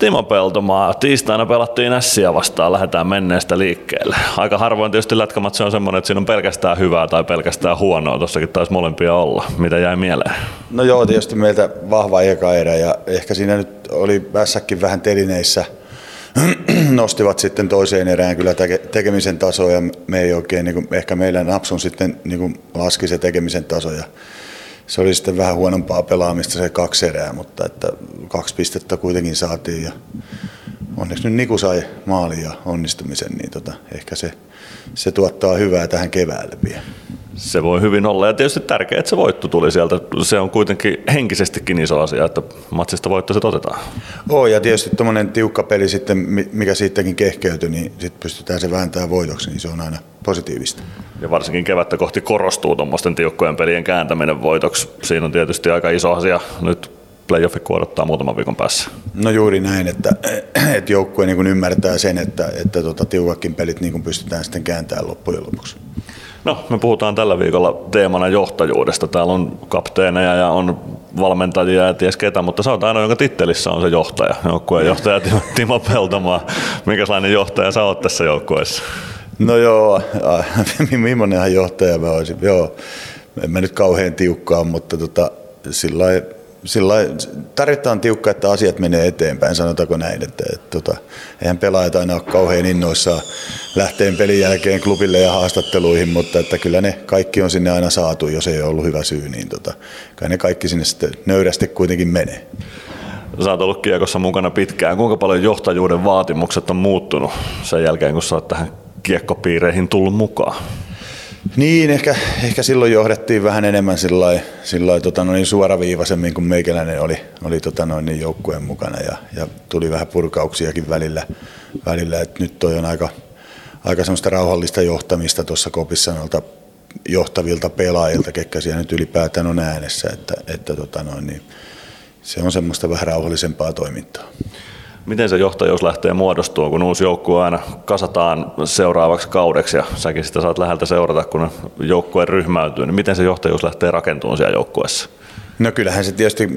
Timo Peltomaa, tiistaina pelattiin Ässiä vastaan, lähdetään menneestä liikkeelle. Aika harvoin tietysti lätkämatsi on semmoinen, että siinä on pelkästään hyvää tai pelkästään huonoa, tossakin taisi molempia olla. Mitä jäi mieleen? No joo, tietysti meiltä vahva eka erä ja ehkä siinä nyt oli vässäkin vähän telineissä. Nostivat sitten toiseen erään kyllä tekemisen tasoa ja me ei oikein, niin kuin, ehkä meillä napsun sitten niin kuin laski se tekemisen taso ja se oli sitten vähän huonompaa pelaamista se kaksi erää, mutta että kaksi pistettä kuitenkin saatiin ja onneksi nyt Niku sai maali ja onnistumisen, niin tota, ehkä se, se tuottaa hyvää tähän keväälle vielä. Se voi hyvin olla ja tietysti tärkeää, että se voitto tuli sieltä. Se on kuitenkin henkisestikin iso asia, että matsista voitto se otetaan. Oo ja tietysti tuommoinen tiukka peli sitten, mikä siitäkin kehkeytyi, niin sitten pystytään se vääntämään voitoksi, niin se on aina positiivista. Ja varsinkin kevättä kohti korostuu tuommoisten tiukkojen pelien kääntäminen voitoksi. Siinä on tietysti aika iso asia nyt playoffi odottaa muutaman viikon päässä. No juuri näin, että, että joukkue niin ymmärtää sen, että, että tota, tiukakin pelit niin pystytään sitten kääntämään loppujen lopuksi. No, me puhutaan tällä viikolla teemana johtajuudesta. Täällä on kapteeneja ja on valmentajia ja ties ketä, mutta sä oot aina, jonka tittelissä on se johtaja, joukkueen johtaja Timo Peltomaa. Minkälainen johtaja sä oot tässä joukkueessa? No joo, millainenhan johtaja mä olisin. Joo, en mä nyt kauhean tiukkaa, mutta tota, sillä sillä tarvitaan tiukka, että asiat menee eteenpäin, sanotaanko näin. Että, että, tota, eihän pelaajat aina ole kauhean innoissaan lähteen pelin jälkeen klubille ja haastatteluihin, mutta että kyllä ne kaikki on sinne aina saatu, jos ei ole ollut hyvä syy, niin tota, kai ne kaikki sinne sitten nöyrästi kuitenkin menee. Sä oot ollut kiekossa mukana pitkään. Kuinka paljon johtajuuden vaatimukset on muuttunut sen jälkeen, kun sä oot tähän kiekkopiireihin tullut mukaan? Niin, ehkä, ehkä silloin johdettiin vähän enemmän sillai, sillai, tota noin suoraviivaisemmin, kun meikäläinen oli, oli tota noin niin joukkueen mukana ja, ja, tuli vähän purkauksiakin välillä, välillä että nyt toi on aika, aika semmoista rauhallista johtamista tuossa kopissa noilta johtavilta pelaajilta, ketkä siellä nyt ylipäätään on äänessä, että, että tota noin, niin se on semmoista vähän rauhallisempaa toimintaa. Miten se johtajuus lähtee muodostua, kun uusi joukkue aina kasataan seuraavaksi kaudeksi ja säkin sitä saat läheltä seurata, kun joukkue ryhmäytyy, niin miten se johtajuus lähtee rakentumaan siellä joukkueessa? No kyllähän se tietysti äh,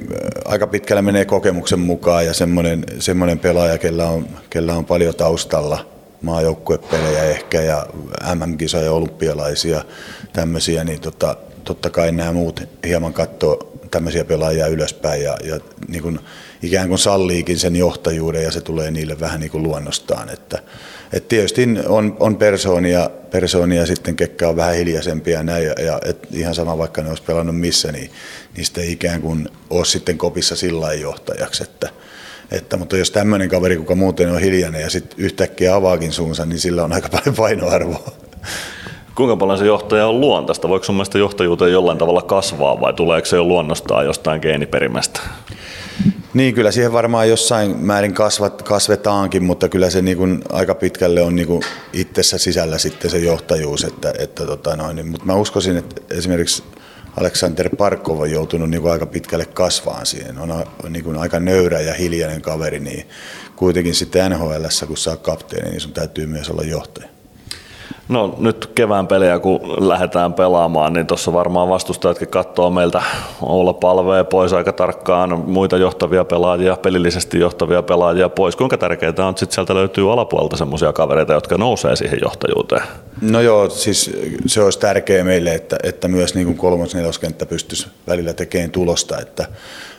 aika pitkälle menee kokemuksen mukaan ja semmoinen, semmoinen pelaaja, kellä on, kellä on paljon taustalla maajoukkuepelejä ehkä ja MM-kisoja, olympialaisia, tämmöisiä, niin tota, totta kai nämä muut hieman katsoo tämmöisiä pelaajia ylöspäin ja, ja niin kuin ikään kuin salliikin sen johtajuuden ja se tulee niille vähän niin kuin luonnostaan. Että, et tietysti on, on persoonia, persoonia sitten, ketkä on vähän hiljaisempia ja näin, ja, ja et ihan sama vaikka ne olisi pelannut missä, niin niistä ei ikään kuin ole sitten kopissa sillä johtajaksi. Että, että, mutta jos tämmöinen kaveri, kuka muuten on hiljainen ja sitten yhtäkkiä avaakin suunsa, niin sillä on aika paljon painoarvoa. Kuinka paljon se johtaja on luontaista? Voiko sun mielestä johtajuuteen jollain tavalla kasvaa vai tuleeko se jo luonnostaan jostain geeniperimästä? Niin, kyllä siihen varmaan jossain määrin kasvat, kasvetaankin, mutta kyllä se niin kuin aika pitkälle on niin kuin itsessä sisällä sitten se johtajuus. Että, että tota noin, niin, mutta mä uskoisin, että esimerkiksi Aleksander Parkov on joutunut niin kuin aika pitkälle kasvaan siihen. On, on niin kuin aika nöyrä ja hiljainen kaveri, niin kuitenkin sitten NHL, kun saa kapteeni, niin sun täytyy myös olla johtaja. No nyt kevään pelejä kun lähdetään pelaamaan, niin tuossa varmaan vastustajatkin katsoo meiltä olla palvea pois aika tarkkaan, muita johtavia pelaajia, pelillisesti johtavia pelaajia pois. Kuinka tärkeää on, että sit sieltä löytyy alapuolelta semmoisia kavereita, jotka nousee siihen johtajuuteen? No joo, siis se olisi tärkeää meille, että, että myös niin kuin kolmos neloskenttä pystyisi välillä tekemään tulosta, että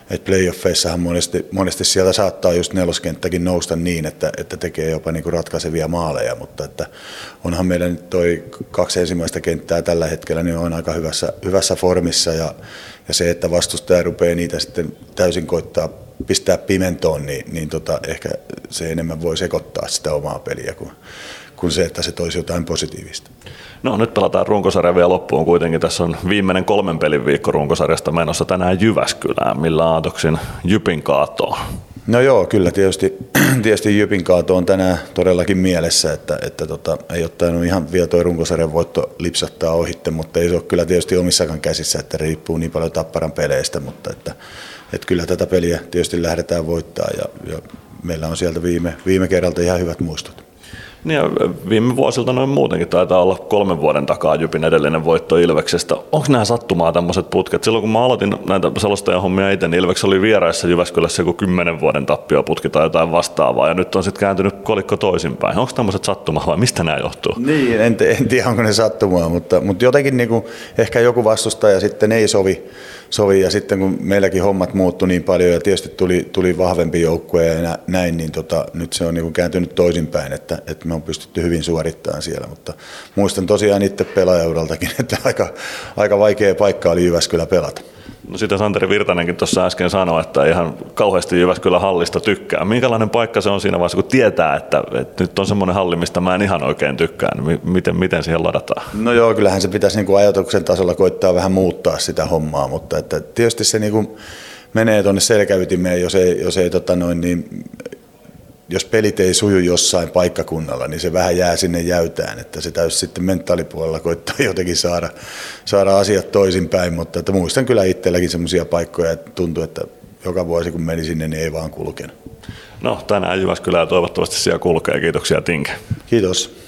et playoffeissahan monesti, monesti sieltä saattaa just neloskenttäkin nousta niin, että, että tekee jopa niinku ratkaisevia maaleja, mutta että onhan meillä nyt toi kaksi ensimmäistä kenttää tällä hetkellä niin on aika hyvässä, hyvässä formissa ja, ja se, että vastustaja rupeaa niitä sitten täysin koittaa pistää pimentoon, niin, niin tota, ehkä se enemmän voi sekoittaa sitä omaa peliä kuin, kuin se, että se toisi jotain positiivista. No nyt pelataan runkosarja vielä loppuun kuitenkin. Tässä on viimeinen kolmen pelin viikko runkosarjasta menossa tänään Jyväskylään. Millä aatoksin Jypin kaatoa? No joo, kyllä tietysti, tietysti Jypin kaato on tänään todellakin mielessä, että, että tota, ei ole tainnut ihan vielä tuo runkosarjan voitto lipsattaa ohitte, mutta ei se ole kyllä tietysti omissakaan käsissä, että riippuu niin paljon tapparan peleistä, mutta että, että kyllä tätä peliä tietysti lähdetään voittaa ja, ja meillä on sieltä viime, viime kerralta ihan hyvät muistot. Niin ja viime vuosilta noin muutenkin taitaa olla kolmen vuoden takaa Jypin edellinen voitto Ilveksestä. Onko nämä sattumaa tämmöiset putket? Silloin kun mä aloitin näitä selostajan hommia itse, niin Ilveks oli vieraissa Jyväskylässä joku kymmenen vuoden putki tai jotain vastaavaa, ja nyt on sitten kääntynyt kolikko toisinpäin. Onko tämmöiset sattumaa vai mistä nämä johtuu? Niin, en, en tiedä onko ne sattumaa, mutta, mutta jotenkin niin kuin, ehkä joku vastustaja sitten ei sovi, sovi ja sitten kun meilläkin hommat muuttui niin paljon ja tietysti tuli, tuli vahvempi joukkue ja näin, niin tota, nyt se on niin kuin kääntynyt toisinpäin, että, että on pystytty hyvin suorittamaan siellä, mutta muistan tosiaan itse pelaajauraltakin, että aika, aika vaikea paikka oli Jyväskylä pelata. No sitä Santeri Virtanenkin tuossa äsken sanoi, että ihan kauheasti Jyväskylän hallista tykkää. Minkälainen paikka se on siinä vaiheessa, kun tietää, että, että nyt on semmoinen halli, mistä mä en ihan oikein tykkää, niin miten, miten siihen ladataan? No joo, kyllähän se pitäisi niin kuin ajatuksen tasolla koittaa vähän muuttaa sitä hommaa, mutta että tietysti se niin kuin menee tuonne selkäytimeen, jos ei, jos ei tota noin, niin jos pelit ei suju jossain paikkakunnalla, niin se vähän jää sinne jäytään, että se täytyy sitten mentaalipuolella koittaa jotenkin saada, saada asiat toisinpäin, mutta että muistan kyllä itselläkin semmoisia paikkoja, että tuntuu, että joka vuosi kun meni sinne, niin ei vaan kulkenut. No tänään Jyväskylää toivottavasti siellä kulkee. Kiitoksia Tinke. Kiitos.